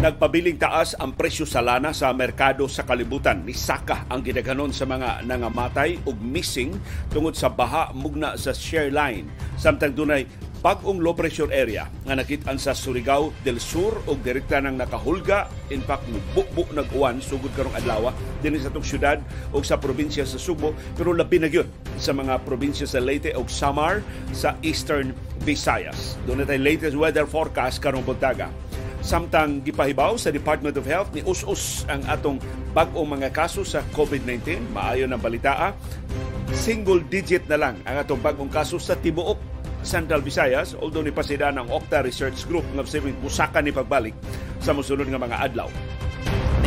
Nagpabiling taas ang presyo sa lana sa merkado sa kalibutan. Nisaka ang gidaghanon sa mga nangamatay ug missing tungod sa baha mugna sa share line. Samtang dunay bagong low pressure area nga nakitaan sa Surigao del Sur ug direkta nang nakahulga in fact bukbuk nag-uwan sugod karong adlaw dinhi sa tong syudad ug sa probinsya sa Subo pero labi na gyud sa mga probinsya sa Leyte ug Samar sa Eastern Visayas. Doon na latest weather forecast karong buntaga. Samtang gipahibaw sa Department of Health ni us-us ang atong bag-ong mga kaso sa COVID-19. Maayo ng balitaa, single digit na lang ang atong bagong kaso sa tibuok Central Visayas although ni pasida ng Octa Research Group nga sabing musaka ni pagbalik sa musunod nga mga adlaw.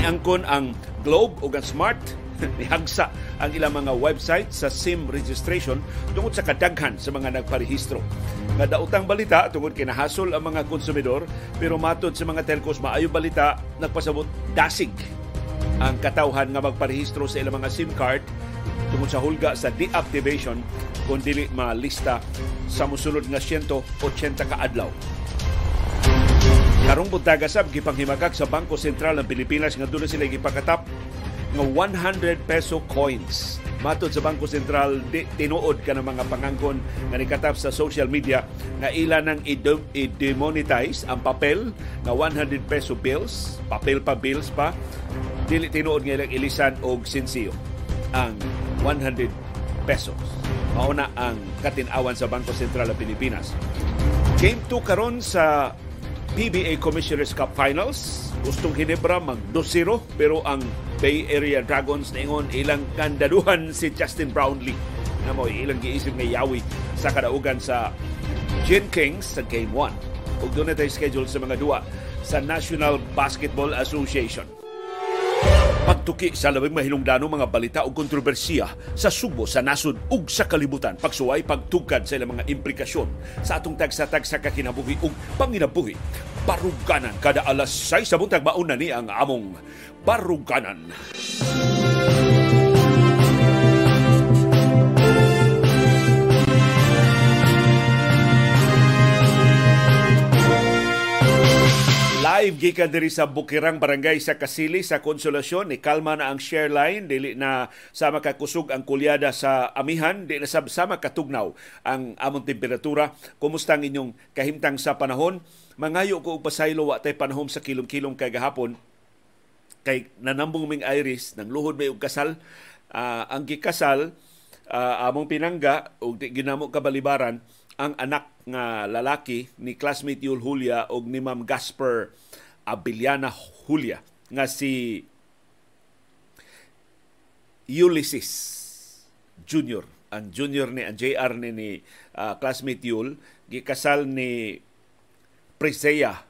Niangkon ang Globe ug Smart nihagsa ang ilang mga website sa SIM registration tungod sa kadaghan sa mga nagparehistro. Nga daotang balita tungod kinahasol ang mga konsumidor pero matod sa mga telcos maayo balita nagpasabot dasig ang katawhan nga magparehistro sa ilang mga SIM card tungod sa hulga sa deactivation kung dili malista sa musunod nga 180 ka adlaw. Karong buntaga sab gipanghimagak sa Bangko Sentral ng Pilipinas nga doon sila gipakatap nga 100 peso coins. Matod sa Bangko Sentral, di, tinuod ka ng mga pangangkon nga nikatap sa social media nga ila nang i-demonetize ang papel nga 100 peso bills, papel pa bills pa, dili tinuod nga ilang ilisan og sinsiyo ang 100 pesos. Mauna ang katinawan sa Bangko Sentral ng Pilipinas. Game 2 karon sa PBA Commissioners Cup Finals. Gustong Hinebra mag 2-0 pero ang Bay Area Dragons ningon ilang kandaduhan si Justin Brownlee na mo ilang giisip nga yawi sa kadaugan sa Gin Kings sa Game 1. Ug doon schedule sa mga duwa sa National Basketball Association pagtuki sa labing mahilungdano mga balita o kontrobersiya sa Subo, sa nasod ug sa kalibutan. Pagsuway, pagtugkad sa ilang mga implikasyon sa atong tagsa-tag sa kakinabuhi ug panginabuhi. Baruganan kada alas 6 sa buntag mauna ni ang among Baruganan. Baruganan. Live gikan diri sa Bukirang Barangay sa Kasili sa Konsolasyon ni kalma na ang share line. Dili na sama ka kusog ang kulyada sa amihan. Di na sama katugnaw ang among temperatura. Kumusta ang inyong kahimtang sa panahon? Mangayo ko og pasaylo wa tay panahon sa kilom-kilom kay gahapon. Kay nanambong ming iris nang luhod may og kasal. Uh, ang gikasal uh, among pinangga og ginamo kabalibaran ang anak nga lalaki ni classmate Yul Julia og ni Ma'am Gasper Abiliana Julia nga si Ulysses Junior ang junior ni ang JR ni, ni uh, classmate Yul gikasal ni Presea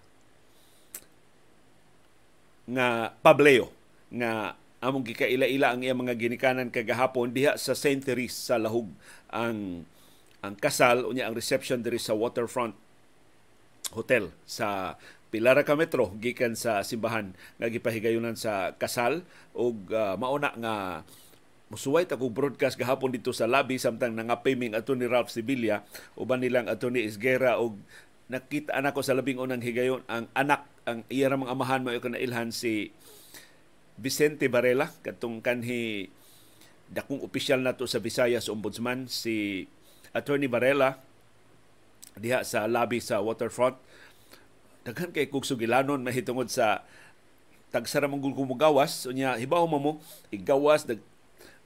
nga Pableo nga among gikaila-ila ang iyang mga ginikanan kagahapon diha sa St. Therese sa Lahug ang ang kasal unya ang reception diri sa Waterfront Hotel sa Pilara ka metro gikan sa simbahan. Nga gipahigayunan sa kasal ug uh, mauna nga musuway ta broadcast gahapon dito sa lobby samtang nangapiming ato ni Ralph Sibilia. Uban nilang ato ni Isgera og nakita anak ko sa labing unang higayon ang anak ang iya mga amahan mo ko ilhan si Vicente Varela. Katong kanhi dakong opisyal nato sa Visayas Ombudsman si Attorney Varela diha sa lobby sa waterfront. Daghan kay kog sugilanon mahitungod sa tagsara mong kumugawas unya hibaw mo mo igawas dag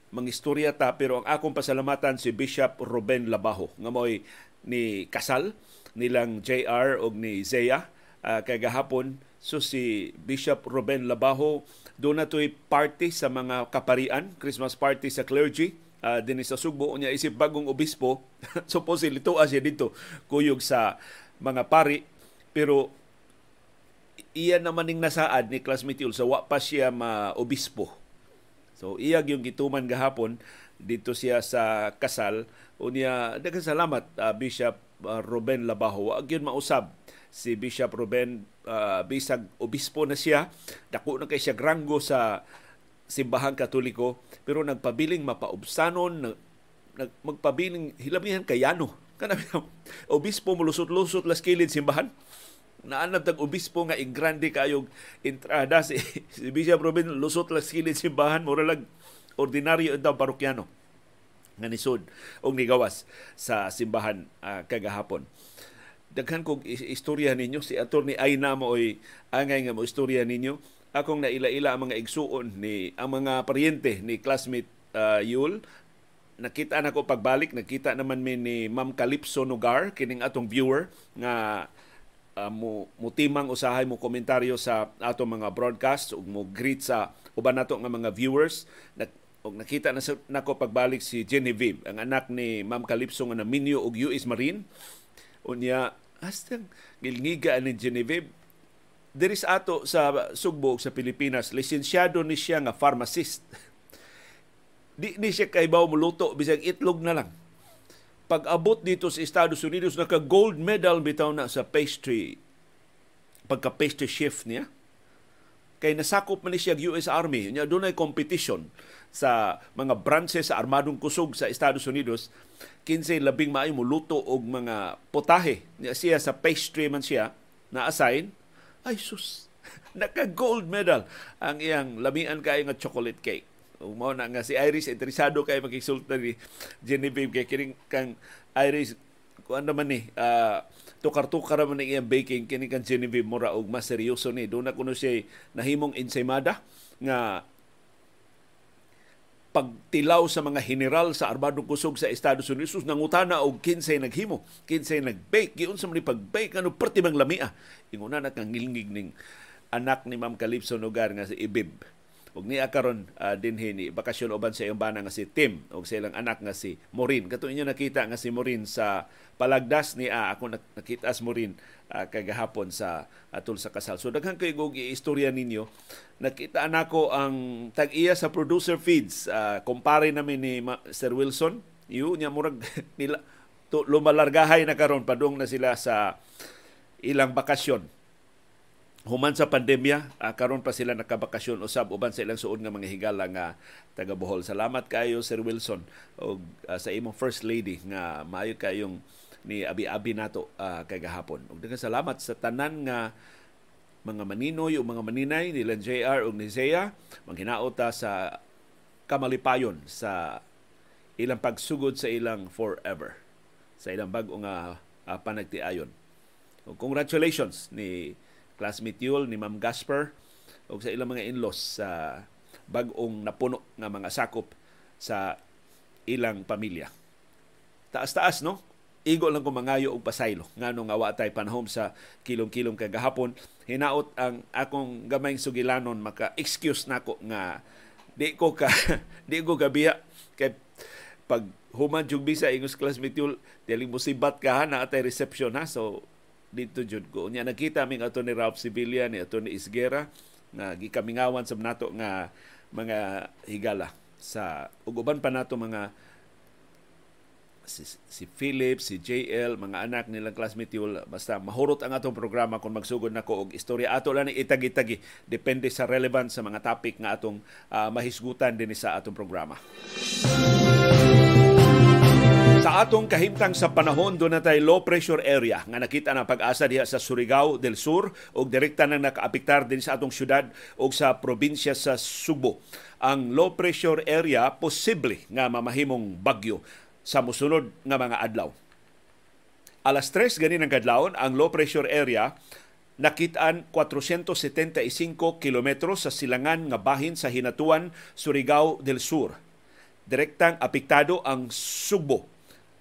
mangistorya ta pero ang akong pasalamatan si Bishop Ruben Labajo nga moy ni kasal nilang JR og ni Zea. Uh, kay gahapon so si Bishop Ruben Labajo do na party sa mga kaparian Christmas party sa clergy uh, din sa Sugbo unya isip bagong obispo supposedly to siya dito kuyog sa mga pari pero iya naman ning nasaad ni classmate sa wa pa siya ma-obispo. So iya yung gituman gahapon dito siya sa kasal unya daghang salamat uh, Bishop uh, Ruben Labajo. Wa gyud mausab si Bishop Ruben uh, bisag obispo na siya dako na kay siya granggo sa simbahang katoliko pero nagpabiling mapaubsanon nag, magpabiling hilamihan kayano kanami obispo mulusot-lusot las kilid simbahan. Naanap tag obispo nga ingrande kayog entrada si, si Bishop Robin lusot lang skilid simbahan mura lang ordinaryo ito parokyano nga nisod og nigawas sa simbahan uh, kagahapon. Daghan kog istorya ninyo si attorney Aina mo oy angay nga mo istorya ninyo akong naila-ila ang mga igsuon ni ang mga paryente ni classmate uh, Yul. Nakita na ko pagbalik nakita naman mi ni Ma'am Calypso Nugar kining atong viewer nga uh, mo mutimang usahay mo komentaryo sa atong mga broadcast ug mo greet sa uban nato nga mga viewers. Na og nakita na nako pagbalik si Genevieve ang anak ni Ma'am Calypso nga naminyo og US Marine. Unya hastang gilngiga ni Genevieve diri ato sa Sugbo sa Pilipinas lisensyado ni siya nga pharmacist. Di ni siya kaibaw muluto bisag itlog na lang. Pag abot dito sa Estados Unidos naka gold medal bitaw na sa pastry pagka pastry chef niya. Kay nasakop man ni siya US Army nya dunay competition sa mga branches sa armadong kusog sa Estados Unidos. Kinsa labing maayo muluto og mga potahe nya siya sa pastry man siya na assign ay sus. Naka gold medal ang iyang lamian kay nga chocolate cake. Umaw na nga si Iris interesado kay magkisulta ni Genevieve kay kining kang Iris. Kuan naman ni uh, tukar-tukar man iyang baking. Kini kan Genevieve mura og mas seryoso ni. Do na kuno siya nahimong ensaymada nga pagtilaw sa mga general sa armadong kusog sa Estados Unidos. Nangutana og kinsay naghimo kinsay nagbake. Giun sa man pag-bake ano perti bang lamia? Inguna na kang ngilngig ning anak ni Ma'am Calypso Nogar nga si Ibib. Ug niya karon uh, dinhi ni bakasyon uban sa iyong bana nga si Tim ug sa ilang anak nga si Morin kato inyo nakita nga si Morin sa palagdas ni uh, ako nakita as Morin uh, kagahapon sa atol sa kasal. So daghan kay og istorya ninyo. Nakita nako ang tag-iya sa producer feeds. Uh, kumpare namin ni Sir Wilson. Yu nya murag nila to lumalargahay na karon. Padung na sila sa ilang bakasyon. Human sa pandemya uh, karon pa sila nakabakasyon. Usab uban sa ilang suod nga mga higala nga taga Bohol. Salamat kayo Sir Wilson. Og uh, sa imong first lady nga maayo kayong ni abi-abi nato uh, kagahapon. Ug daghang salamat sa tanan nga mga maninoy o mga maninay nila JR ug ni Zea manghinaota sa kamalipayon sa ilang pagsugod sa ilang forever sa ilang bag-o nga uh, panagtiayon. Congratulations ni classmate Yul ni Ma'am Gasper o sa ilang mga in-laws sa bag-ong napuno nga mga sakop sa ilang pamilya. Taas-taas, no? Igo lang ko mangayo og pasaylo. Nga nung awa tay panahom sa kilong-kilong kagahapon, hinaot ang akong gamayng sugilanon maka-excuse nako nga di ko ka di ko gabiya kay pag human jug bisa ingos classmate yul dili mo sibat ka ha na atay reception ha so dito jud ko. Unya nakita ming ato ni Ralph Sibilia ni ato ni Isgera nga gikamingawan sa nato nga mga higala sa uguban pa nato mga si, si Philip, si JL, mga anak nilang classmate yul, basta mahurot ang atong programa kung magsugod nako og istorya ato lang itagi-tagi depende sa relevance sa mga topic nga atong uh, mahisgutan din sa atong programa. Sa atong kahimtang sa panahon, doon na tayo low pressure area nga nakita na pag-asa diha sa Surigao del Sur o direkta nang nakaapektar din sa atong syudad o sa probinsya sa Subo. Ang low pressure area posible nga mamahimong bagyo sa musunod nga mga adlaw. Alas 3 ganin ang kadlawon ang low pressure area nakitaan 475 kilometros sa silangan nga bahin sa Hinatuan, Surigao del Sur. Direktang apektado ang Sugbo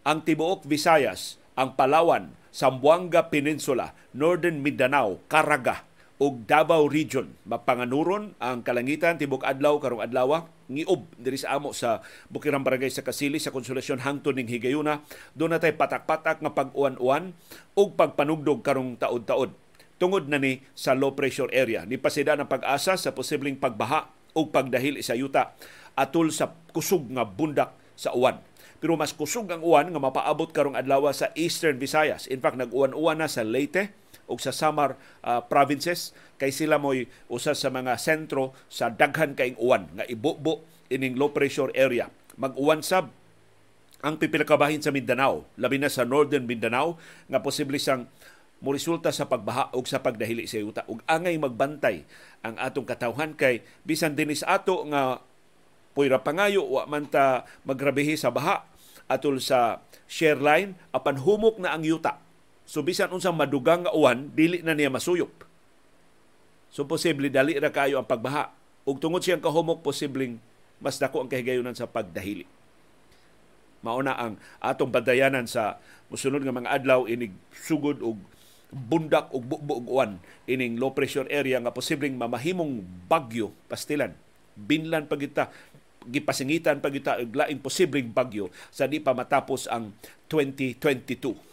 ang tibuok Visayas, ang Palawan, Sambuanga Peninsula, Northern Mindanao, Caraga ug Davao Region. Mapanganuron ang kalangitan tibok adlaw karong adlaw ngiob diri sa amo sa Bukirang Barangay sa Kasili sa Konsolasyon hangtod ning Higayuna. Doon natay patak-patak nga pag-uwan-uwan ug pagpanugdog karong taod-taod tungod na ni sa low pressure area. Ni pasida ng pag-asa sa posibleng pagbaha o pagdahil sa yuta atol sa kusog nga bundak sa uwan pero mas kusog ang uwan nga mapaabot karong adlaw sa Eastern Visayas. In fact, nag-uwan-uwan na sa Leyte o sa Samar uh, provinces kay sila mo'y usa sa mga sentro sa daghan kaing uwan nga ibubo ining low pressure area. Mag-uwan sab ang pipila kabahin sa Mindanao, labi na sa Northern Mindanao nga posible sang mo resulta sa pagbaha o sa pagdahili sa yuta ug angay magbantay ang atong katawhan kay bisan dinis ato nga puyra pangayo wa man ta magrabihi sa baha atol sa share line apan humok na ang yuta so bisan unsang madugang nga uwan dili na niya masuyop. So posible dali ra kayo ang pagbaha. Ug tungod siyang kahumok posibleng mas dako ang kahigayunan sa pagdahili. Mauna ang atong badayanan sa musunod nga mga adlaw inig sugod og bundak ug bubuguan ining low pressure area nga posibleng mamahimong bagyo pastilan. Binlan pagita gipasingitan pagita og laing posibleng bagyo sa di pa matapos ang 2022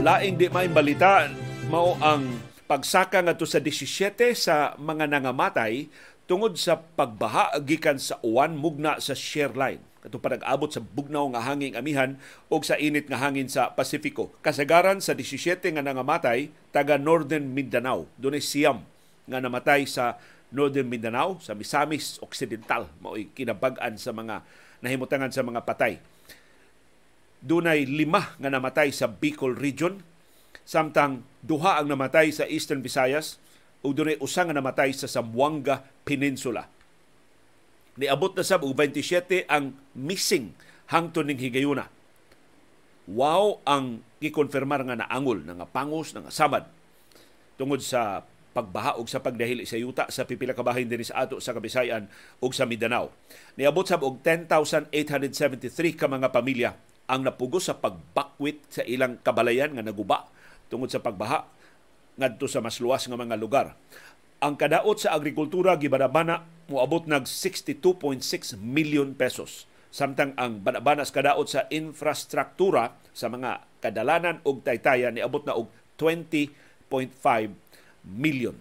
laing di may balita mao ang pagsaka ngadto sa 17 sa mga nangamatay tungod sa pagbaha gikan sa uwan mugna sa shear line kato pa nag-abot sa bugnaw nga hangin amihan o sa init nga hangin sa Pasifiko. Kasagaran sa 17 nga nangamatay taga Northern Mindanao. Doon siyam nga namatay sa Northern Mindanao, sa Misamis Occidental. Mao'y kinabag-an sa mga nahimutangan sa mga patay. Dunay lima nga namatay sa Bicol Region, samtang duha ang namatay sa Eastern Visayas, ug dunay usa nga namatay sa Zamboanga Peninsula Niabot na sab og 27 ang missing hangtod ning higayuna. Wow ang gikonfirmar nga naangol nga pangos nga samad tungod sa pagbaha og sa pagdahili sa yuta sa pipila ka bahin dinhi sa ato sa Kabisayan ug sa Mindanao. Niabot sab og 10,873 ka mga pamilya ang napugos sa pagbakwit sa ilang kabalayan nga naguba tungod sa pagbaha ngadto sa mas luwas nga mga lugar. Ang kadaot sa agrikultura gibanabana moabot nag 62.6 million pesos. Samtang ang banabana sa kadaot sa infrastruktura sa mga kadalanan ug taytayan ni abot na og 20.5 million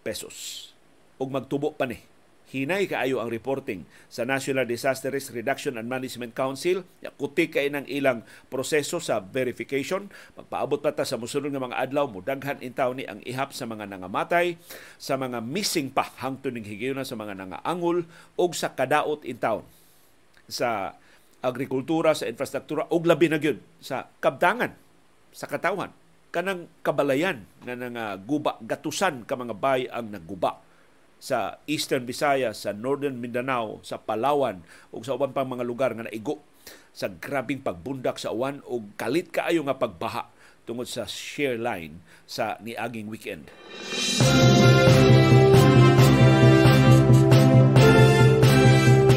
pesos. Ug magtubo pa ni hinay kaayo ang reporting sa National Disaster Risk Reduction and Management Council. Kuti kay ng ilang proseso sa verification. Magpaabot pa ta sa musunod nga mga adlaw, mudaghan intaw ni ang ihap sa mga nangamatay, sa mga missing pa hangtod ning higayon sa mga nangaangol o sa kadaot intaw sa agrikultura, sa infrastruktura ug labi na gyud sa kabtangan sa katawhan kanang kabalayan nga nga guba gatusan ka mga bay ang nagguba sa Eastern Visayas, sa Northern Mindanao, sa Palawan ug sa uban pang mga lugar nga naigo sa grabing pagbundak sa uwan ug kalit kaayo nga pagbaha tungod sa shear line sa niaging weekend.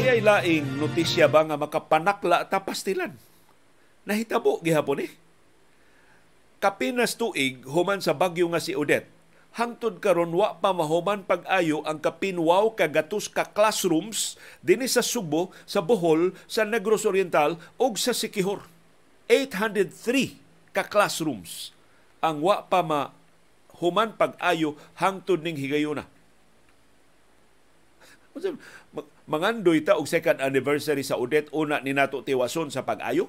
Iyay laing notisya ba nga makapanakla ta pastilan? Nahitabo gihapon eh. Kapinas tuig human sa bagyo nga si Odette hangtod karon wa pa mahuman pag-ayo ang kapinwaw kagatus ka classrooms dinhi sa Subo, sa Bohol, sa Negros Oriental ug sa Sikihor. 803 ka classrooms ang wa pa ma human pag-ayo hangtod ning higayuna. Mangandoy ta og second anniversary sa Odette una ni nato tiwason sa pag-ayo.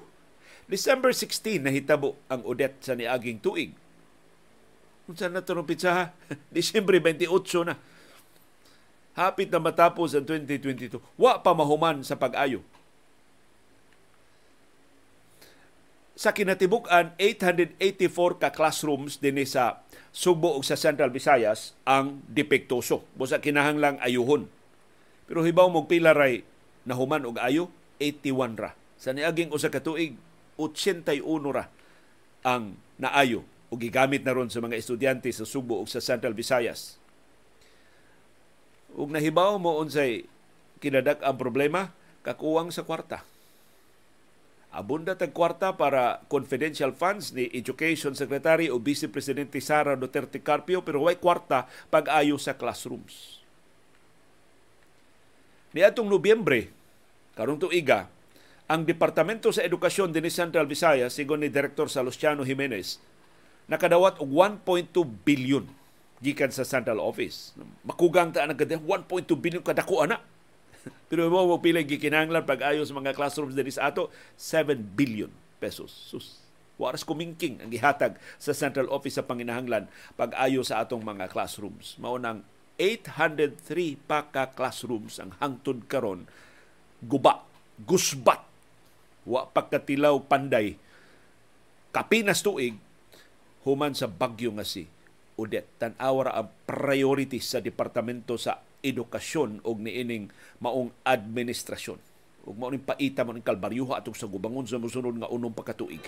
December 16 nahitabo ang Odette sa niaging tuig Unsa na ito pizza? Disyembre 28 na. Hapit na matapos ang 2022. Wa pa mahuman sa pag-ayo. Sa kinatibukan, 884 ka classrooms din sa Subo ug sa Central Visayas ang depektoso. Busa kinahanglang ayuhon. Pero hibaw mong pila ray nahuman og ayo 81 ra. Sa niaging usa ka tuig 81 ra ang naayo o gigamit na ron sa mga estudyante sa Subo ug sa Central Visayas. Ug nahibaw mo unsay kinadak ang problema kakuwang sa kwarta. Abunda tag kwarta para confidential funds ni Education Secretary o Vice Presidente Sara Duterte Carpio pero way kwarta pag-ayo sa classrooms. Ni atong Nobyembre, karong tuiga, ang Departamento sa Edukasyon din ni Central Visayas, sigon ni Director Salustiano Jimenez, nakadawat og 1.2 billion gikan sa central office. Makugang ta ang 1.2 billion kadako ana. Pero mo mo pila gikinahanglan pag-ayos mga classrooms diri sa ato 7 billion pesos. Sus. Waras kumingking ang gihatag sa central office sa panginahanglan pag-ayo sa atong mga classrooms. Mao nang 803 pa ka classrooms ang hangtod karon guba, gusbat, wa pagkatilaw panday kapinas tuig human sa bagyo nga si Udet. Tan-awa ang priority sa Departamento sa Edukasyon og niining maong administrasyon. Ug mao ning paita mo ning kalbaryuha atong sa gubangon sa mosunod nga unong pagkatuig.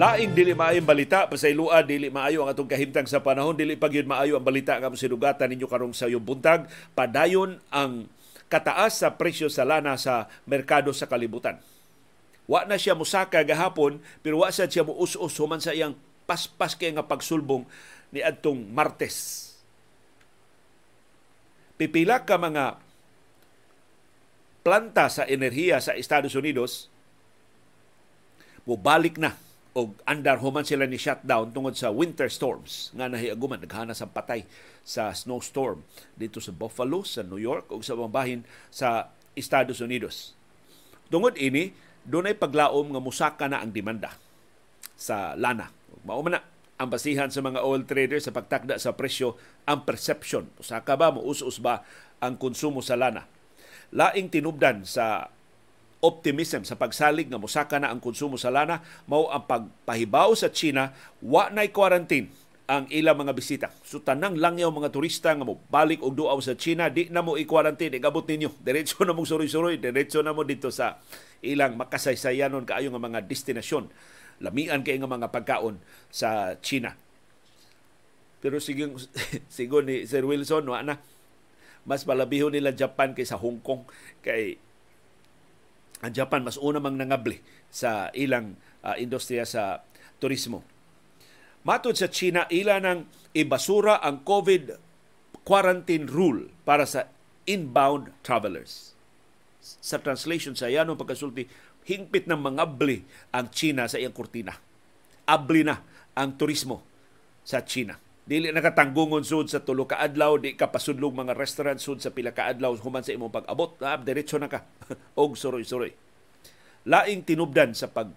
Laing dili maayong balita pasaylua dili maayo ang atong kahimtang sa panahon dili pa gyud maayo ang balita nga sinugatan ninyo karong sa yung buntag padayon ang kataas sa presyo sa lana sa merkado sa kalibutan. Wa na siya musaka gahapon pero wa sa siya muus-us human sa iyang paspas kay nga pagsulbong ni adtong Martes. Pipila ka mga planta sa enerhiya sa Estados Unidos mubalik na og andar human sila ni shutdown tungod sa winter storms nga nahiaguman naghana sa patay sa snowstorm dito sa Buffalo, sa New York ug sa mga bahin sa Estados Unidos. Tungod ini, doon ay paglaom nga musaka na ang demanda sa lana. Mao na ang basihan sa mga oil traders sa pagtakda sa presyo ang perception. Usaka ba mo us ba ang konsumo sa lana? Laing tinubdan sa optimism sa pagsalig nga musaka na ang konsumo sa lana mao ang pagpahibaw sa China wa nay quarantine ang ilang mga bisita. So tanang langyaw mga turista nga mo balik og duaw sa China, di na mo i-quarantine, igabot ninyo. Diretso na mo suroy-suroy, diretso na mo dito sa ilang makasaysayanon kaayo nga mga destinasyon. Lamian kay nga mga pagkaon sa China. Pero sige, sigo ni Sir Wilson, wa na. Mas malabiho nila Japan kaysa Hong Kong. Kay ang Japan mas una mang nangabli sa ilang uh, industriya sa turismo Matod sa China, ila nang ibasura ang COVID quarantine rule para sa inbound travelers. Sa translation sa yanong pagkasulti, hingpit ng mangabli ang China sa iyang kurtina. Abli na ang turismo sa China. Dili nakatanggungon sud sa tulo ka adlaw, di ka pasudlog mga restaurant sud sa pila ka adlaw human sa imong pag-abot. Ah, diretso na ka. og suroy-suroy. Laing tinubdan sa pag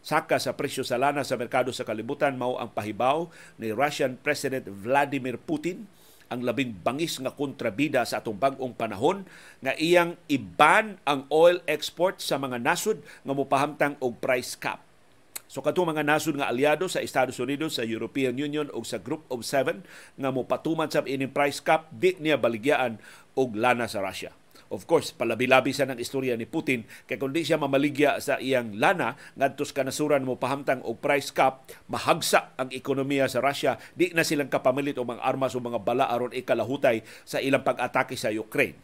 saka sa presyo sa lana sa merkado sa kalibutan mao ang pahibaw ni Russian President Vladimir Putin ang labing bangis nga kontrabida sa atong bag-ong panahon nga iyang iban ang oil export sa mga nasod nga mopahamtang og price cap. So katong mga nasod nga aliado sa Estados Unidos, sa European Union o sa Group of Seven nga mopatuman sa ining price cap, di niya baligyaan og lana sa Russia. Of course, palabi-labi sa ng istorya ni Putin kay kung di siya mamaligya sa iyang lana ngadtos kanasuran mo pahamtang og price cap, mahagsa ang ekonomiya sa Russia, di na silang kapamilit og mga armas o mga bala aron ikalahutay sa ilang pag-atake sa Ukraine.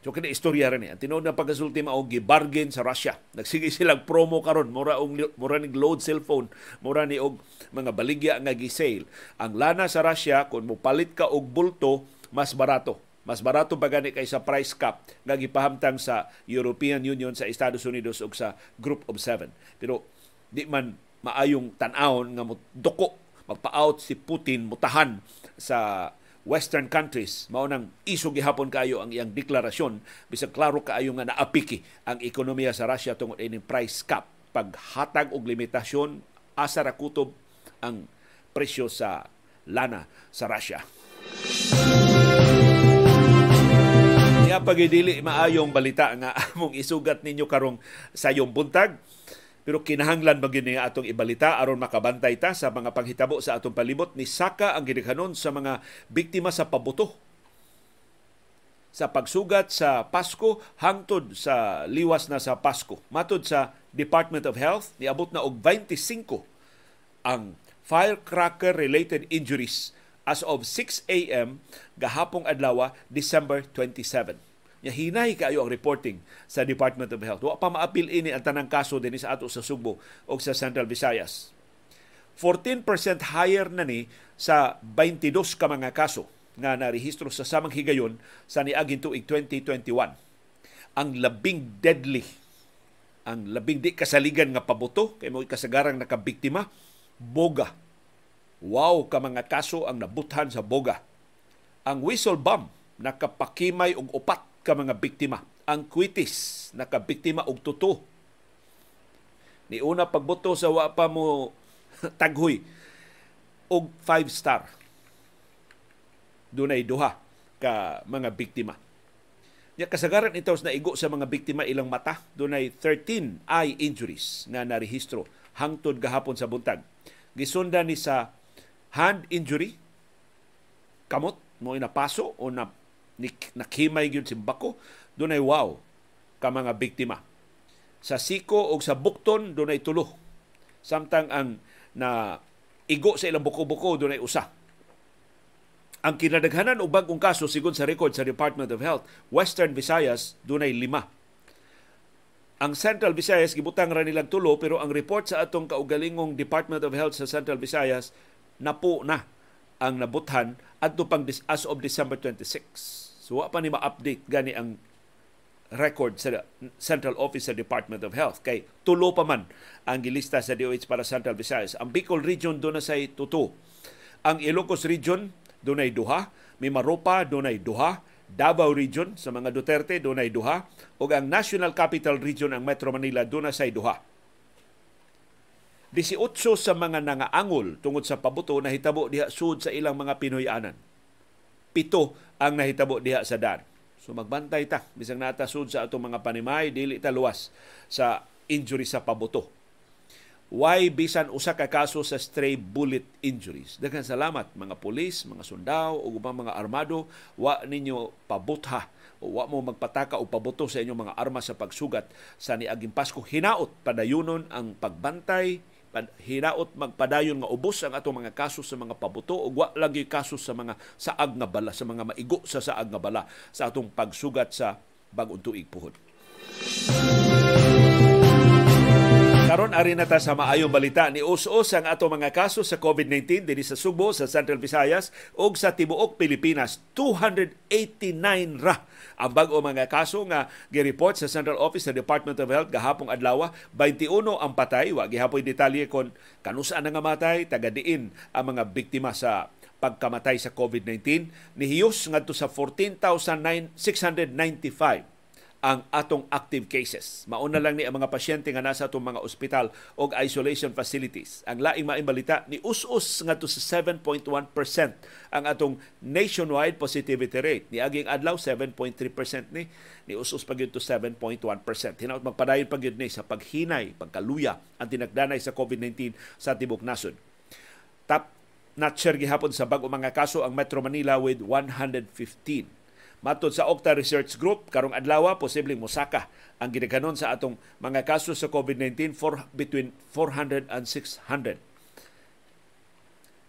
So kini istorya rin eh. Ang tinuod na pagkasulti mao gibargain sa Russia. Nagsige silang promo karon mura og mura ning load cellphone, mura ni og mga baligya nga gi-sale. Ang lana sa Russia kung mopalit ka og bulto, mas barato mas barato pa gani kaysa price cap nga gipahamtang sa European Union sa Estados Unidos ug sa Group of Seven. Pero di man maayong tan-awon nga duko magpa-out si Putin mutahan sa western countries mao nang iso gihapon kayo ang iyang deklarasyon bisag klaro kaayo nga naapiki ang ekonomiya sa Russia tungod ining price cap paghatag og limitasyon asa ra kutob ang presyo sa lana sa Russia. Niya pagidili maayong balita nga among isugat ninyo karong sayong buntag. Pero kinahanglan ba gini atong ibalita aron makabantay ta sa mga panghitabo sa atong palibot ni Saka ang gidikhanon sa mga biktima sa pabuto sa pagsugat sa Pasko hangtod sa liwas na sa Pasko. Matod sa Department of Health, niabot na og 25 ang firecracker related injuries as of 6 a.m. gahapong adlaw December 27. Nya hinay kaayo ang reporting sa Department of Health. Wa pa maapil ini ang tanang kaso dinhi sa ato sa Sugbo o sa Central Visayas. 14% higher na ni sa 22 ka mga kaso nga narehistro sa samang higayon sa niaging tuig 2021. Ang labing deadly, ang labing di kasaligan nga pabuto kay mo kasagarang nakabiktima, boga Wow ka mga kaso ang nabuthan sa boga. Ang whistle bomb nakapakimay og upat ka mga biktima. Ang kwitis nakabiktima og tuto. Ni una pagbuto sa wa pa mo taghoy og five star. Dunay duha ka mga biktima. Nya kasagaran ito na igo sa mga biktima ilang mata, dunay 13 eye injuries nga narehistro hangtod gahapon sa buntag. Gisundan ni sa hand injury, kamot mo inapaso o na nakimay gyud simbako, dunay wow ka mga biktima. Sa siko o sa bukton dunay tulo. Samtang ang na igo sa ilang buko-buko dunay usa ang kinadaghanan og bag-ong kaso sigon sa record sa Department of Health, Western Visayas dunay lima. Ang Central Visayas gibutang ra nilang tulo pero ang report sa atong kaugalingong Department of Health sa Central Visayas napo na ang nabuthan adto pang as of December 26. So wa pa ni ma-update gani ang record sa Central Office sa Department of Health kay tulo pa man ang gilista sa DOH para Central Visayas. Ang Bicol Region do na say tuto. Ang Ilocos Region dunay duha, Mimaropa dunay duha, Davao Region sa mga Duterte dunay duha ug ang National Capital Region ang Metro Manila dunay say duha. 18 sa mga nangaangol tungod sa pabuto nahitabo diha sud sa ilang mga Pinoy-anan. Pito ang nahitabo diha sa Dan. So magbantay ta bisang nata sud sa atong mga panimay dili ta luwas sa injury sa pabuto why bisan usa ka kaso sa stray bullet injuries. Daghang salamat mga pulis, mga sundao ug ubang mga armado, wa ninyo pabutha o wa mo magpataka o pabuto sa inyong mga armas sa pagsugat sa niaging Pasko. Hinaot padayunon ang pagbantay, hinaot magpadayon nga ubos ang atong mga kaso sa mga pabuto ug wa lagi kaso sa mga saag nga bala sa mga maigo sa saag nga bala sa atong pagsugat sa bag-ong tuig puhod. Karon ari na ta sa maayong balita ni us-us ang ato mga kaso sa COVID-19 dinhi sa Subo, sa Central Visayas ug sa tibuok Pilipinas. 289 ra ang bag-o mga kaso nga gi-report sa Central Office sa Department of Health gahapong adlaw. 21 ang patay, wa gihapoy detalye kon kanusa na nga matay, taga diin ang mga biktima sa pagkamatay sa COVID-19 nihiyos ngadto sa 14,695 ang atong active cases. Mauna lang ni ang mga pasyente nga nasa atong mga ospital o isolation facilities. Ang laing maimbalita ni us-us nga to sa 7.1% ang atong nationwide positivity rate. Ni aging adlaw 7.3% ni ni us-us pag to 7.1%. Hinaot magpadayon pag ni sa paghinay, pagkaluya ang tinagdanay sa COVID-19 sa tibok nasod. Top notcher gihapon sa bag-o mga kaso ang Metro Manila with 115 Matod sa Okta Research Group, karong adlaw posibleng mosaka ang gidaghanon sa atong mga kaso sa COVID-19 for between 400 and 600.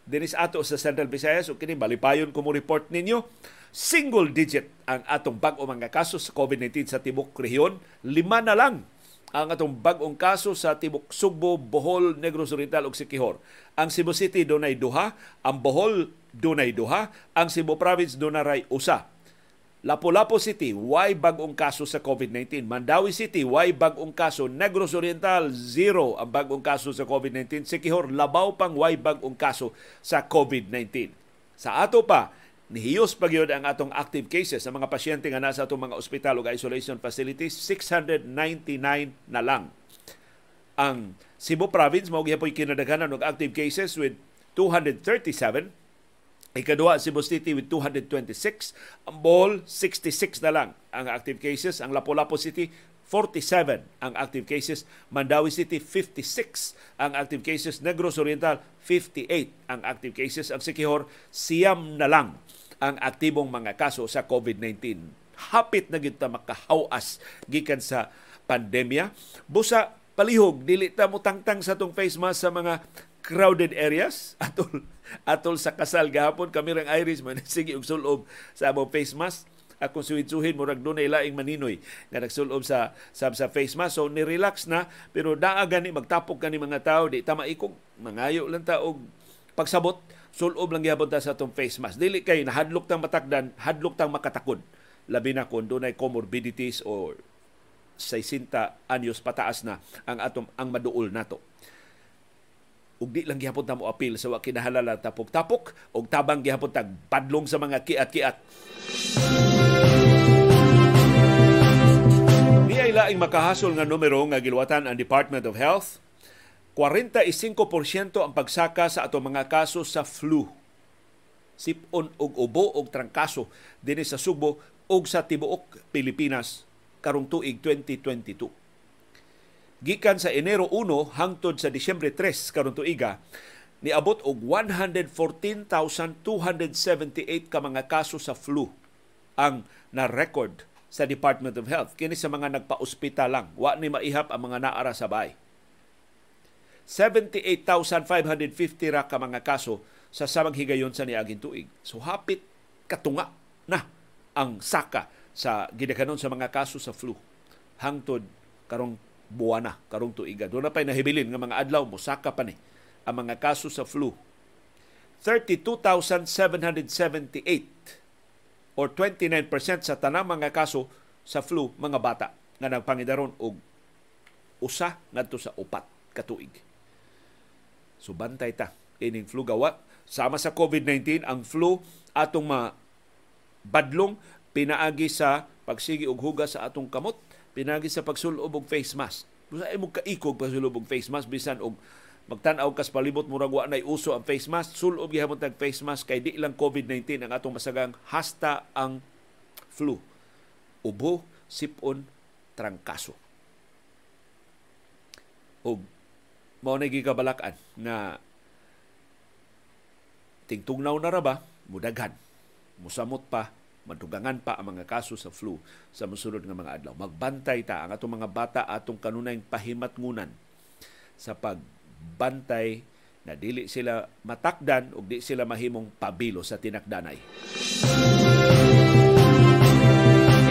Dinis ato sa Central Visayas ug kini balipayon ko mo report ninyo single digit ang atong bag-o mga kaso sa COVID-19 sa tibok rehiyon, lima na lang ang atong bag-ong kaso sa tibok Sugbo, Bohol, Negros Oriental ug Siquijor. Ang Cebu City dunay duha, ang Bohol dunay duha, ang Cebu Province dunay usa Lapu-Lapu City, why bagong kaso sa COVID-19. Mandawi City, why bagong kaso. Negros Oriental, zero ang bagong kaso sa COVID-19. Sikihor, labaw pang why bagong kaso sa COVID-19. Sa ato pa, nihiyos pa ang atong active cases sa mga pasyente nga nasa atong mga ospital o isolation facilities, 699 na lang. Ang Cebu Province, mao gyapon kinadaghanan og active cases with 237 Ikaduha, Cebu City with 226. Ang Bohol, 66 na lang ang active cases. Ang Lapu-Lapu City, 47 ang active cases. Mandawi City, 56 ang active cases. Negros Oriental, 58 ang active cases. Ang Sikihor, siyam na lang ang aktibong mga kaso sa COVID-19. Hapit na kita makahawas gikan sa pandemya. Busa palihog, dili ta mo tangtang sa tong face mask sa mga crowded areas. Atol atol sa kasal gahapon kami rang Irish man sige og sulob sa among face mask. Akong suhid-suhid murag dunay laing maninoy nga nagsulob sa sa, sa face mask. So ni relax na pero daa gani magtapok kani mga tao di ta maikog mangayo lang ta og pagsabot. Sulob lang gyapon ta sa atong face mask. Dili kay nahadlok tang matakdan hadlok tang makatakod labi na kung dunay comorbidities or 60 anyos pataas na ang atom ang maduol nato ug di lang gihapon ta mo apil sa wa kinahalala tapok-tapok ug tabang gihapon tag padlong sa mga kiat-kiat. Di ay laing makahasol nga numero nga giluwatan ang Department of Health. 45% ang pagsaka sa ato mga kaso sa flu. Sipon og ubo og trangkaso dinhi sa Subo ug sa tibuok Pilipinas karong tuig 2022. Gikan sa Enero 1 hangtod sa Disyembre 3 karong tuiga, niabot og 114,278 ka mga kaso sa flu ang na-record sa Department of Health. Kini sa mga nagpa-ospital lang. Wa ni maihap ang mga naara sa bahay. 78,550 ra ka mga kaso sa samang higayon sa niaging tuig. So hapit katunga na ang saka sa gidakanon sa mga kaso sa flu hangtod karong buwana, karong tuiga. Doon na pa'y nahibilin nga mga adlaw mo, saka pa ni ang mga kaso sa flu. 32,778 or 29% sa tanang mga kaso sa flu mga bata nga nagpangidaron og usa ngadto sa upat ka tuig. So bantay ta ining flu gawa sama sa COVID-19 ang flu atong ma badlong pinaagi sa pagsigi og hugas sa atong kamot pinagi sa pagsulob og face mask. Busa mo kaikog pagsulob og face mask bisan og magtan-aw kas palibot murag wa nay uso ang face mask, sulob gihapon tag face mask kay di lang COVID-19 ang atong masagang hasta ang flu. Ubo, sipon, trangkaso. Og mao na gikabalakan na tingtugnaw na ra ba mudaghan musamot pa madugangan pa ang mga kaso sa flu sa musunod nga mga adlaw. Magbantay ta ang atong mga bata atong kanunay pahimatngunan sa pagbantay na dili sila matakdan o di sila mahimong pabilo sa tinakdanay.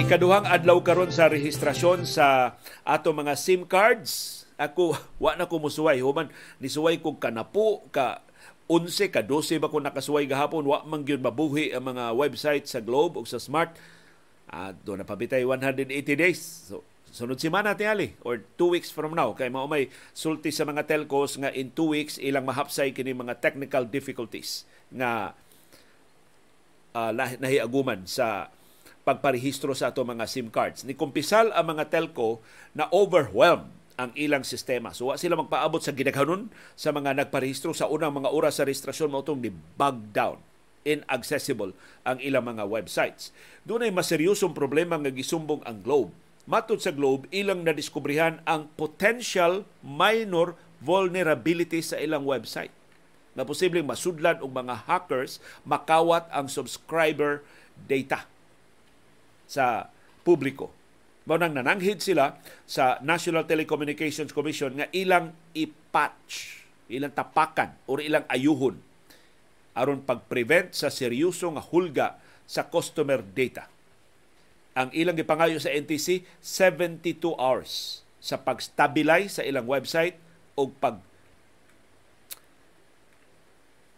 Ikaduhang adlaw karon sa rehistrasyon sa ato mga SIM cards. Ako wa na ko musuway human nisuway kog kanapo ka 11 ka 12 ba ko nakasuway gahapon? Wa man gyud mabuhi ang mga website sa Globe o sa Smart. At uh, do na pabitay 180 days. So sunod semana tingali or 2 weeks from now. Kay mao may sulti sa mga telcos nga in 2 weeks ilang mahapsay kini mga technical difficulties nga uh, nahiaguman sa pagparehistro sa ato mga SIM cards. Ni kumpisal ang mga telco na overwhelmed ang ilang sistema. So wa sila magpaabot sa gidaghanon sa mga nagparehistro sa unang mga oras sa rehistrasyon mo itong ni bug down inaccessible ang ilang mga websites. Doon ay maseryosong problema nga gisumbong ang Globe. Matod sa Globe, ilang nadiskubrihan ang potential minor vulnerability sa ilang website na posibleng masudlan og mga hackers makawat ang subscriber data sa publiko mao nang nananghid sila sa National Telecommunications Commission nga ilang i-patch, ilang tapakan o ilang ayuhon aron pag-prevent sa seryoso nga hulga sa customer data. Ang ilang gipangayo sa NTC 72 hours sa pag-stabilize sa ilang website o pag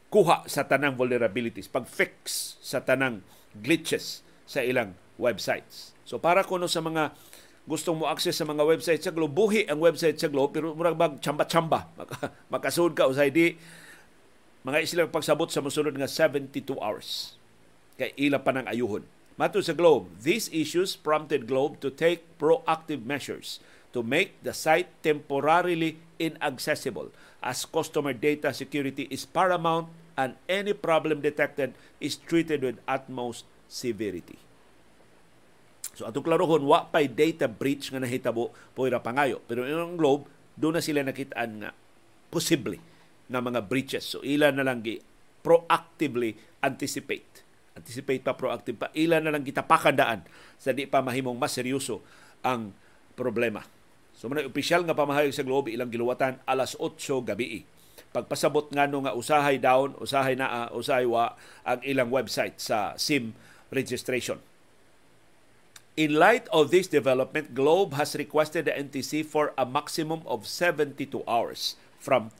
kuha sa tanang vulnerabilities, pag-fix sa tanang glitches sa ilang websites. So para kuno sa mga gustong mo access sa mga website sa Globe, buhi ang website sa Globe, pero murag bag chamba-chamba. Makasud ka usay di mga isilang pagsabot sa musunod nga 72 hours. Kay ila pa ng ayuhon. Mato sa Globe, these issues prompted Globe to take proactive measures to make the site temporarily inaccessible as customer data security is paramount and any problem detected is treated with utmost severity. So atong klarohon wa pay data breach nga nahitabo poira pangayo. Pero yung Globe do na sila nakitaan nga posible na mga breaches. So ila na lang gi proactively anticipate. Anticipate pa proactive pa ila na lang kita pakandaan sa di pa mahimong mas seryoso ang problema. So man opisyal nga pamahayag sa Globe ilang giluwatan alas 8 gabi. Pagpasabot ngano nga usahay down, usahay naa, usahay wa ang ilang website sa SIM registration. In light of this development, Globe has requested the NTC for a maximum of 72 hours from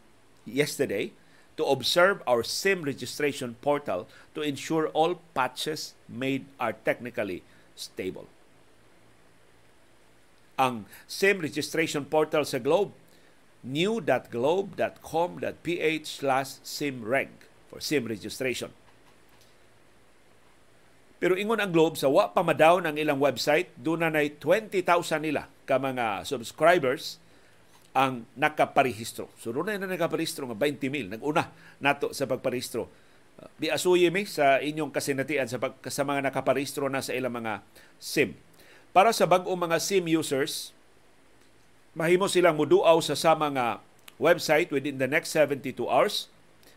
yesterday to observe our SIM registration portal to ensure all patches made are technically stable. Ang SIM registration portal sa Globe, new.globe.com.ph slash simreg for SIM registration. Pero ingon ang Globe sa wa pa madown ang ilang website, doon na 20,000 nila ka mga subscribers ang nakaparehistro. So doon na nakaparehistro nga 20,000. Nag-una nato sa pagparehistro Biasuyi mi sa inyong kasinatian sa, pag, sa mga nakaparehistro na sa ilang mga SIM. Para sa bag-ong mga SIM users, mahimo silang muduaw sa sama nga website within the next 72 hours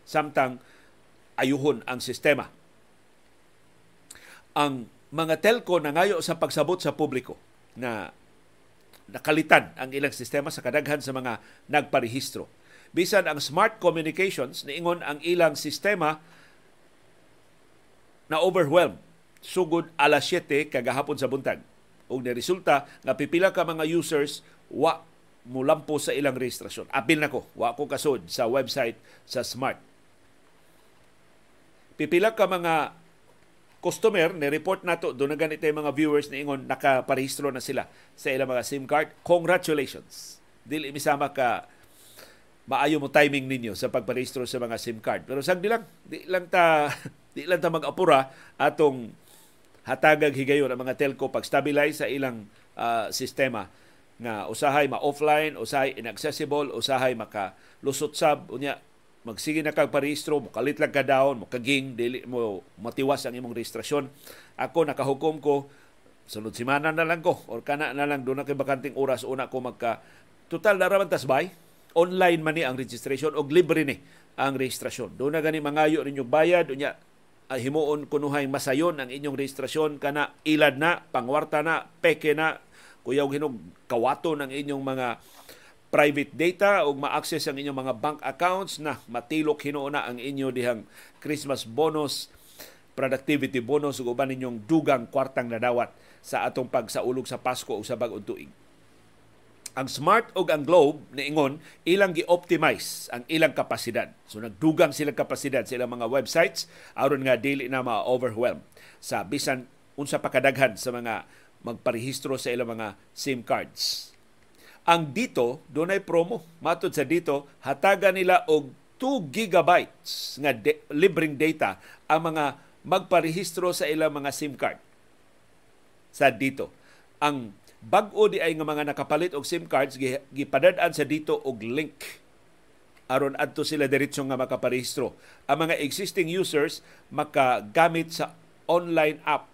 samtang ayuhon ang sistema. Ang mga telco nangayo sa pagsabot sa publiko na nakalitan ang ilang sistema sa kadaghan sa mga nagparehistro. Bisan ang Smart Communications niingon ang ilang sistema na overwhelmed sugod alas 7 kagahapon sa buntag. Ug resulta nga pipila ka mga users wa mulampo sa ilang registrasyon. Apil nako, wa ko kasod sa website sa Smart. Pipila ka mga customer ni report nato do na ganito yung mga viewers ni ingon nakaparehistro na sila sa ilang mga SIM card. Congratulations. Dili misama ka maayo mo timing ninyo sa pagparehistro sa mga SIM card. Pero sagdi lang, di lang ta di lang ta mag-apura atong hatagag higayon ang mga telco pag-stabilize sa ilang uh, sistema nga usahay ma-offline, usahay inaccessible, usahay maka lusot sab unya magsige na kag parehistro, mukalit lang ka daon, mukaging dili mo matiwas ang imong registrasyon. Ako nakahukom ko sunod semana na lang ko or kana na lang do na kay bakanting oras una ko magka total na raman tasbay online man ni ang registration og libre ni ang registrasyon. Do na gani mangayo ninyo bayad unya uh, himuon kunuhay masayon ang inyong registrasyon kana ilad na, pangwarta na, peke na, kuyaw hinog kawato ng inyong mga private data o ma-access ang inyong mga bank accounts na matilok hinuuna ang inyo dihang Christmas bonus, productivity bonus ug uban ninyong dugang kwartang nadawat sa atong pagsaulog sa Pasko o sa bag-ong tuig ang Smart ug ang Globe niingon ilang gi-optimize ang ilang kapasidad. So nagdugang silang kapasidad sa ilang mga websites aron nga dili na ma-overwhelm sa bisan unsa pa kadaghan sa mga magparehistro sa ilang mga SIM cards. Ang dito dunay promo. Matud sa dito hataga nila og 2 gigabytes nga de- libreng data ang mga magparehistro sa ilang mga SIM card. Sa dito ang bag-o di ay nga mga nakapalit og SIM cards gipadad-an sa dito og link aron adto sila diretso nga makaparehistro. Ang mga existing users makagamit sa online app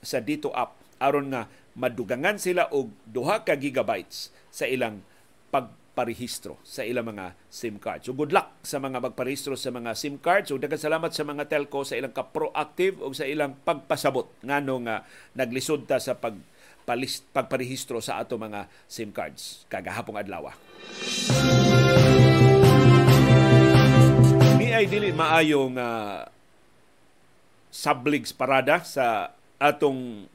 sa dito app aron nga madugangan sila og duha ka gigabytes sa ilang pagparehistro sa ilang mga SIM cards. So good luck sa mga magparehistro sa mga SIM cards. So daghang salamat sa mga telco sa ilang ka-proactive o sa ilang pagpasabot ngano nga naglisod ta sa pag palist, pagparehistro sa ato mga SIM cards kagahapong adlaw. Ni ay dili maayong uh, subligs parada sa atong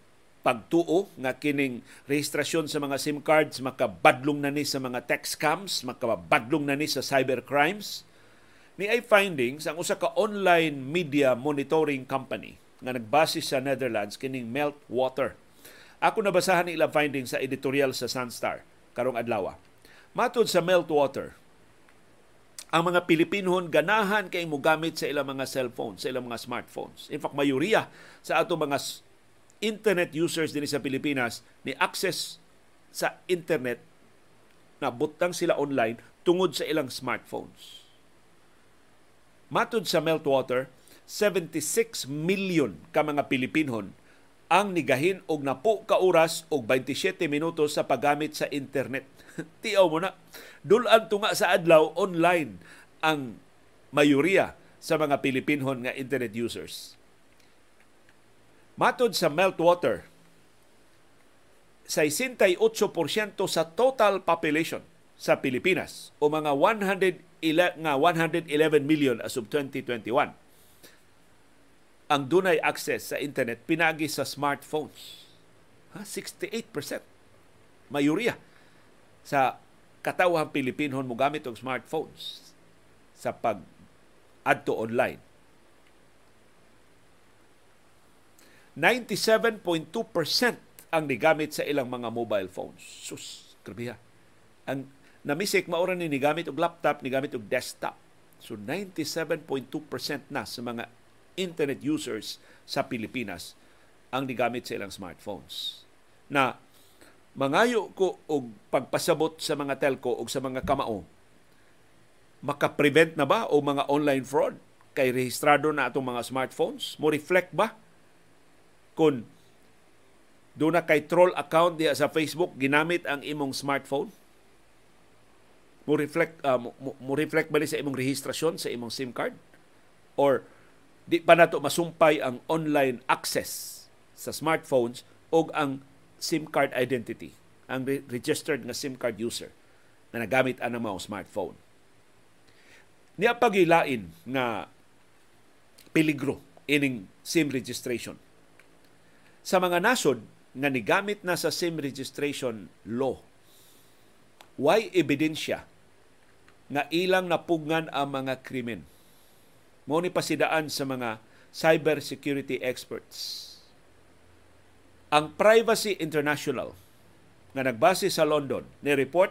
pagtuo nga kining rehistrasyon sa mga SIM cards makabadlong na ni sa mga tech scams, makabadlong na ni sa cyber crimes. Ni ay findings ang usa ka online media monitoring company nga nagbase sa Netherlands kining Meltwater ako nabasahan ilang findings sa editorial sa Sunstar karong adlaw. Matod sa Meltwater, ang mga Pilipinhon ganahan kay mogamit sa ilang mga cellphones, sa ilang mga smartphones. In fact, mayoriya sa ato mga internet users din sa Pilipinas ni access sa internet na butang sila online tungod sa ilang smartphones. Matod sa Meltwater, 76 million ka mga Pilipinhon ang nigahin og napo ka oras og 27 minutos sa paggamit sa internet. Tiaw mo na. Dulan tunga sa adlaw online ang mayoriya sa mga Pilipinhon nga internet users. Matod sa Meltwater, 68% sa total population sa Pilipinas o mga 111, nga 111 million as of 2021 ang dunay access sa internet pinagi sa smartphones. Ha? 68%. Mayoriya sa katawang Pilipinhon mo gamit og smartphones sa pag adto online. 97.2% ang nigamit sa ilang mga mobile phones. Sus, grabe Ang namisik maura ni nigamit og laptop, nigamit og desktop. So 97.2% na sa mga internet users sa Pilipinas ang nigamit sa ilang smartphones. Na mangayo ko og pagpasabot sa mga telco o sa mga kamao, makaprevent na ba o mga online fraud kay rehistrado na atong mga smartphones? Mo reflect ba kung doon na kay troll account diya sa Facebook ginamit ang imong smartphone? Mo reflect uh, mo, mo reflect ba sa imong rehistrasyon sa imong SIM card? Or di pa nato masumpay ang online access sa smartphones o ang SIM card identity, ang registered nga SIM card user na nagamit ang mga smartphone. Niya pagilain na peligro ining SIM registration. Sa mga nasod nga nigamit na sa SIM registration law, why ebidensya nga ilang napugngan ang mga krimen. Mo ni pasidaan sa mga cyber security experts. Ang Privacy International nga nagbase sa London ni report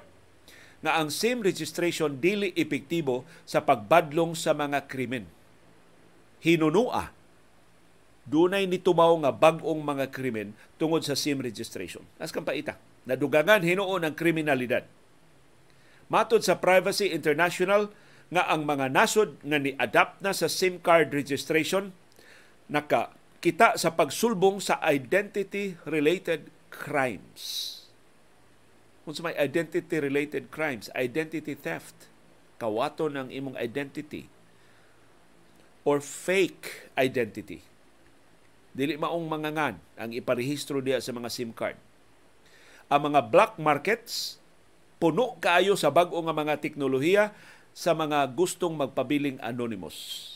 nga ang SIM registration dili epektibo sa pagbadlong sa mga krimen hinunua dunay nitumaw nga bag-ong mga krimen tungod sa SIM registration. As kang paita, nadugangan hinuon ang kriminalidad. Matod sa Privacy International nga ang mga nasod nga ni-adapt na sa SIM card registration naka kita sa pagsulbong sa identity-related crimes. Kung may identity-related crimes, identity theft, kawato ng imong identity, or fake identity. Dili maong mangangan ang iparehistro diya sa mga SIM card. Ang mga black markets puno kaayo sa bag-o nga mga teknolohiya sa mga gustong magpabiling anonymous.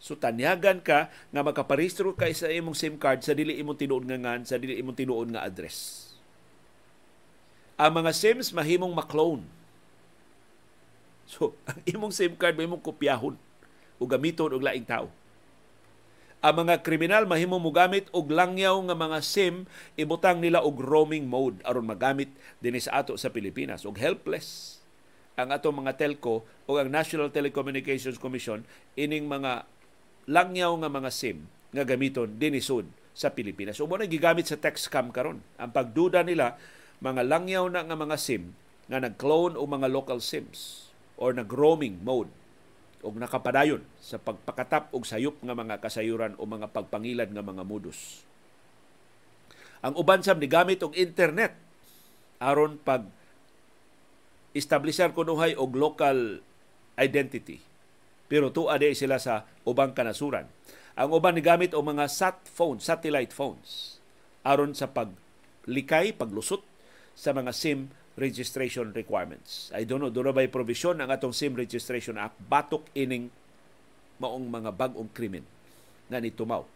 So tanyagan ka nga makaparehistro ka sa imong SIM card sa dili imong tinuod nga ngan, sa dili imong tinuod nga address. Ang mga SIMs mahimong maklone. So, ang imong SIM card mahimong kopyahon o gamiton og laing tao. Ang mga kriminal mahimo mo gamit og langyaw nga mga SIM ibutang nila og roaming mode aron magamit dinhi sa ato sa Pilipinas og helpless ang ato mga telco o ang National Telecommunications Commission ining mga langyaw nga mga SIM nga gamiton dinhi sud sa Pilipinas. O mo na gigamit sa text scam karon. Ang pagduda nila mga langyaw na nga mga SIM nga nag-clone o mga local SIMs or nag-roaming mode og nakapadayon sa pagpakatap og sayop nga mga kasayuran o mga pagpangilad nga mga modus. Ang uban sam gamit og internet aron pag establisher kunuhay og local identity. Pero tuwa di sila sa ubang kanasuran. Ang uban ni gamit og mga sat phones, satellite phones aron sa paglikay, paglusot sa mga SIM registration requirements. I don't know, doon ba provision ang atong SIM Registration Act batok ining maong mga bagong krimen nga nitumaw.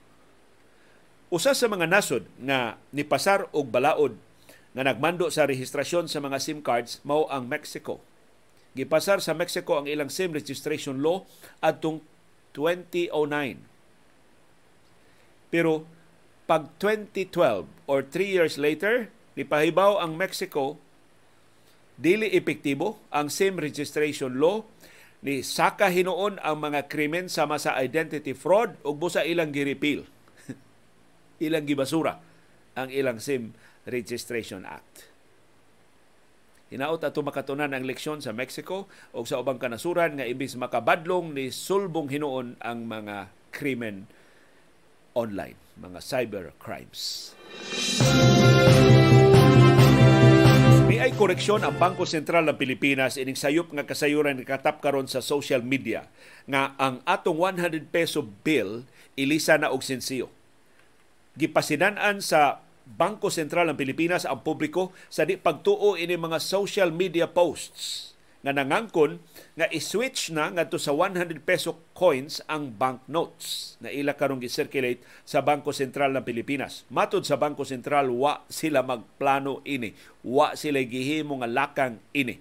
Usa sa mga nasod nga nipasar og balaod nga nagmando sa rehistrasyon sa mga SIM cards mao ang Mexico. Gipasar sa Mexico ang ilang SIM registration law adtong 2009. Pero pag 2012 or 3 years later, nipahibaw ang Mexico dili epektibo ang SIM registration law ni saka hinuon ang mga krimen sama sa identity fraud ug busa ilang giripil. ilang gibasura ang ilang SIM Registration Act. Hinaot ato makatunan ang leksyon sa Mexico o sa ubang kanasuran nga imbis makabadlong ni sulbong hinuon ang mga krimen online, mga cyber crimes. Ni ay koreksyon ang Bangko Sentral ng Pilipinas ining sayop nga kasayuran katap karon sa social media nga ang atong 100 peso bill ilisa na og sensiyo. Gipasinan-an sa Bangko Sentral ng Pilipinas ang publiko sa di pagtuo ini mga social media posts nga nangangkon nga i-switch na ngadto sa 100 peso coins ang banknotes na ila karong gi-circulate sa Bangko Sentral ng Pilipinas. Matod sa Bangko Sentral wa sila magplano ini, wa sila gihimo nga lakang ini.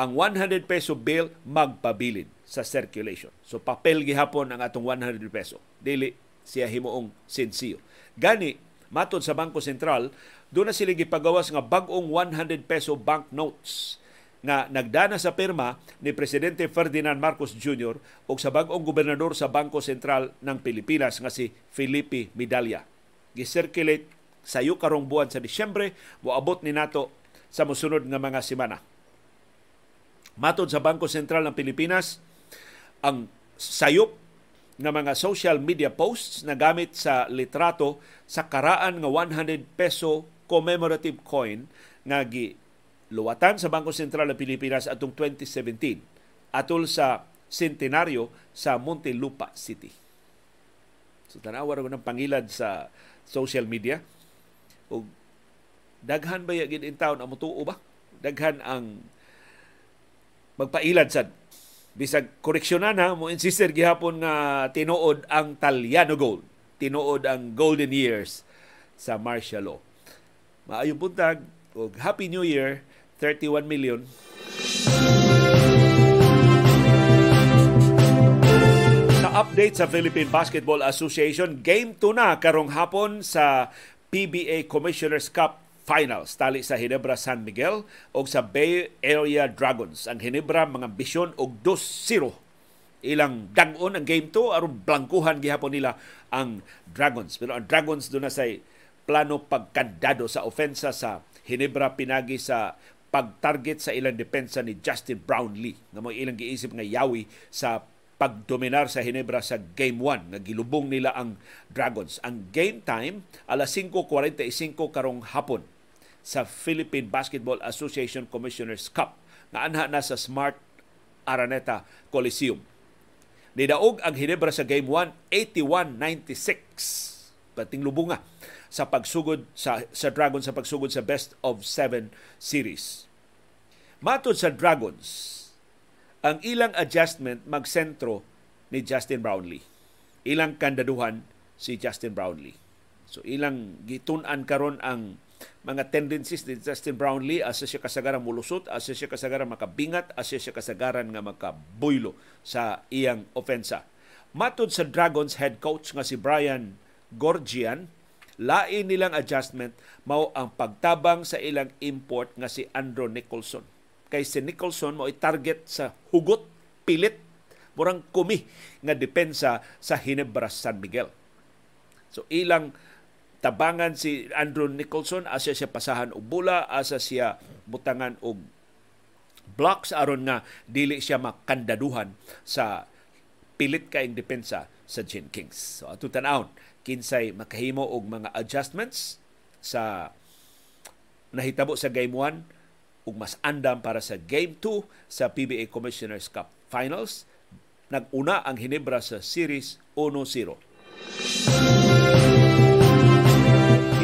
Ang 100 peso bill magpabilin sa circulation. So papel gihapon ang atong 100 peso. Dili siya himuong sensiyo. Gani matod sa Bangko Sentral, doon na sila gipagawas nga bag-ong 100 peso banknotes nga nagdana sa pirma ni Presidente Ferdinand Marcos Jr. o sa bagong gobernador sa Bangko Sentral ng Pilipinas nga si Felipe Medalla. Gisirculate sa iyo karong buwan sa Disyembre, moabot ni nato sa mosunod nga mga semana. Matod sa Bangko Sentral ng Pilipinas, ang sayop nga mga social media posts na gamit sa litrato sa karaan nga 100 peso commemorative coin nga gi luwatan sa Bangko Sentral ng Pilipinas atong 2017 atol sa centenaryo sa Montelupa City. So tanawa ra ng pangilad sa social media. O daghan ba yagin in town? Amo tuo ba? Daghan ang magpailad sad. Bisag koreksyonan na mo insister gihapon nga tinuod ang Talyano Gold. Tinuod ang golden years sa martial law. Maayong buntag ug happy new year 31 million update sa Philippine Basketball Association game 2 na karong hapon sa PBA Commissioners Cup finals tali sa Hinebra San Miguel o sa Bay Area Dragons. Ang Hinebra mga ambisyon og 2-0 ilang dangon ang game 2 aron blangkuhan gihapon nila ang Dragons. Pero ang Dragons do na say plano pagkandado sa ofensa sa Hinebra pinagi sa pag-target sa ilang depensa ni Justin Brownlee nga mo ilang giisip nga yawi sa pagdominar sa Hinebra sa Game 1 nga gilubong nila ang Dragons. Ang game time alas 5:45 karong hapon sa Philippine Basketball Association Commissioners Cup nga anha na sa Smart Araneta Coliseum. Nidaog ang Hinebra sa Game 1 81-96 pating lubunga sa pagsugod sa sa Dragons sa pagsugod sa best of 7 series. Matod sa Dragons, ang ilang adjustment magsentro ni Justin Brownlee. Ilang kandaduhan si Justin Brownlee. So ilang gitun-an karon ang mga tendencies ni Justin Brownlee asa siya kasagaran mulusot, asa siya kasagaran makabingat, asa siya kasagaran nga makabuylo sa iyang ofensa. Matod sa Dragons head coach nga si Brian Gorgian, lain nilang adjustment mao ang pagtabang sa ilang import nga si Andrew Nicholson. Kay si Nicholson mo target sa hugot, pilit, murang kumi nga depensa sa Hinebra San Miguel. So ilang tabangan si Andrew Nicholson asa siya pasahan og bula asa siya butangan og blocks aron nga dili siya makandaduhan sa pilit kaing depensa sa Gin Kings. So ato tan kinsay makahimo og mga adjustments sa nahitabo sa game 1 ug mas andam para sa game 2 sa PBA Commissioners Cup Finals. Nag-una ang Hinebra sa series 1-0.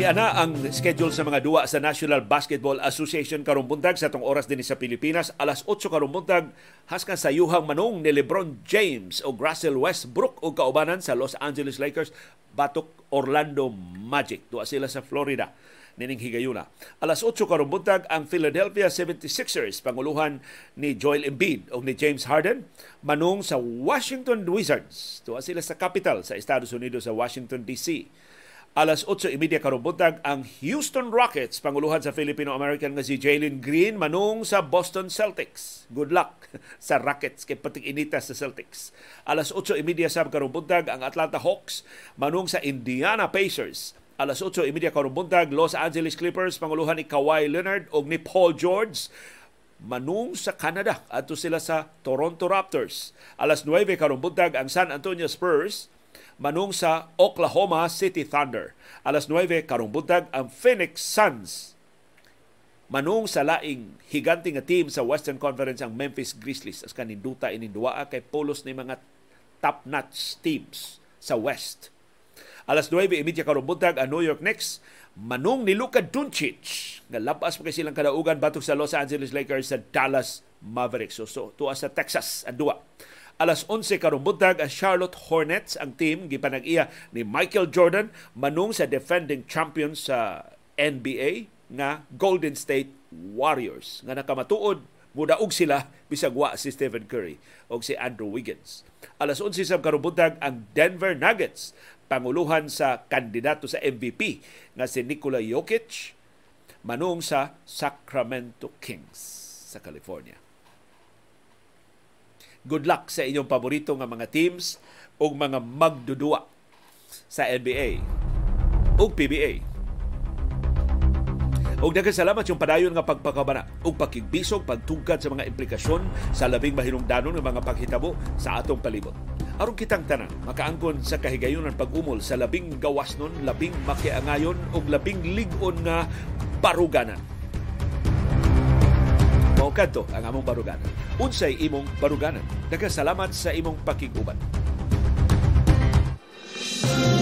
Iana ang schedule sa mga duwa sa National Basketball Association karong buntag sa tong oras din sa Pilipinas alas 8 karong buntag haskan sa yuhang manong ni LeBron James o Russell Westbrook o kaubanan sa Los Angeles Lakers batok Orlando Magic duwa sila sa Florida nining higayuna. Alas 8 karong buntag ang Philadelphia 76ers panguluhan ni Joel Embiid o ni James Harden manung sa Washington Wizards. Tuwa sila sa capital sa Estados Unidos sa Washington DC alas 8.30 karong buntag ang Houston Rockets panguluhan sa Filipino-American nga si Jalen Green manung sa Boston Celtics. Good luck sa Rockets kay pating inita sa Celtics. Alas 8.30 sab karong buntag ang Atlanta Hawks manung sa Indiana Pacers. Alas 8.30 karong buntag Los Angeles Clippers panguluhan ni Kawhi Leonard og ni Paul George manung sa Canada adto sila sa Toronto Raptors. Alas 9 karong buntag ang San Antonio Spurs manung sa Oklahoma City Thunder. Alas 9 karong buntag ang Phoenix Suns manung sa laing higanting nga team sa Western Conference ang Memphis Grizzlies as kaninduta ininduwa kay polos ni mga top-notch teams sa West. Alas 9.30 karong buntag ang New York Knicks manung ni Luka Doncic nga labas pa kay silang kadaugan batok sa Los Angeles Lakers sa Dallas Mavericks. So, so tuwa sa Texas ang duwa alas 11 karong buntag ang Charlotte Hornets ang team gipanag-iya ni Michael Jordan manung sa defending champion sa NBA nga Golden State Warriors nga nakamatuod mudaog sila bisag wa si Stephen Curry o si Andrew Wiggins. Alas 11 sa karong buntag ang Denver Nuggets panguluhan sa kandidato sa MVP nga si Nikola Jokic manung sa Sacramento Kings sa California. Good luck sa inyong paborito nga mga teams o mga magdudua sa NBA o PBA. Og daghang salamat yung padayon nga pagpakabana ug pakigbisog pagtugkad sa mga implikasyon sa labing mahinungdanon nga mga paghitabo sa atong palibot. aron kitang tanan makaangkon sa kahigayunan pag-umol sa labing gawas nun, labing makiangayon ug labing ligon nga baruganan mao kadto ang among baruganan. Unsay imong baruganan? Daghang salamat sa imong pakiguban. thank you